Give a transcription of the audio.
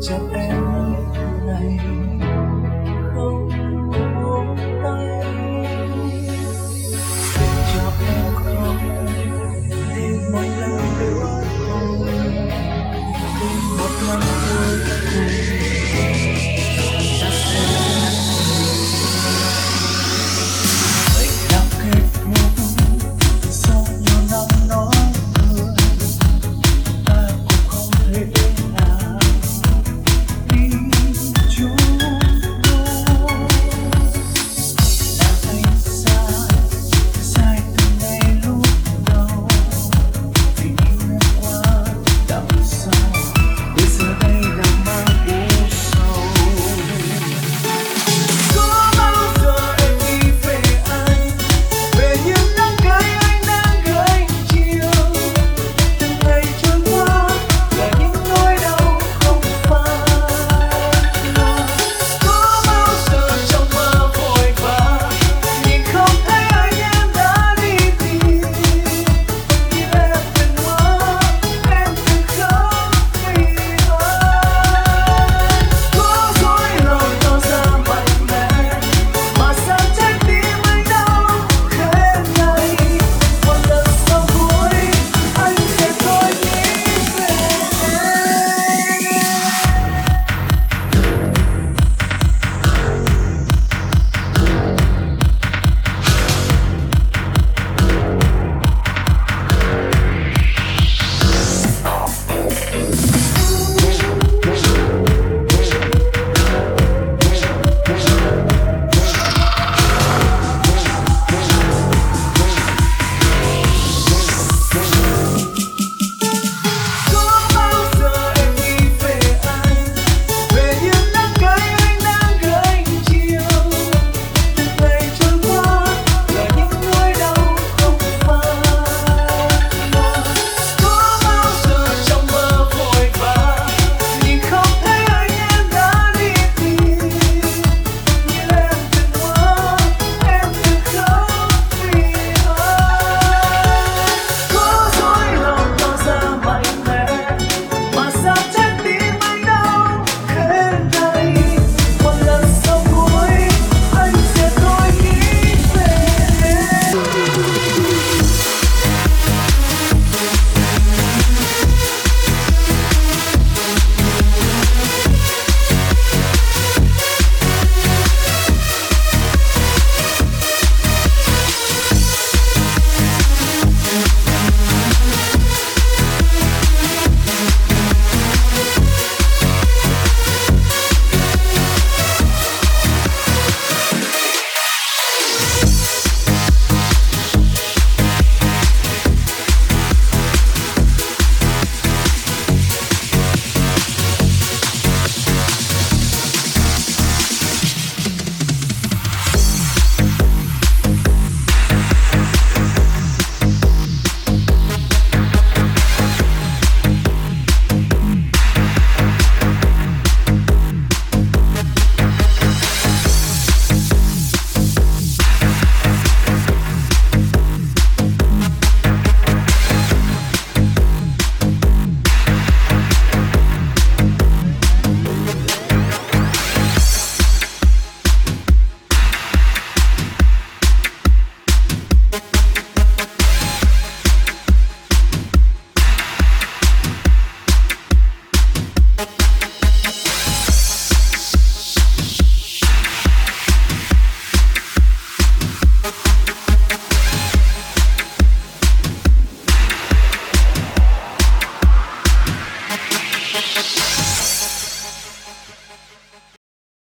cho em này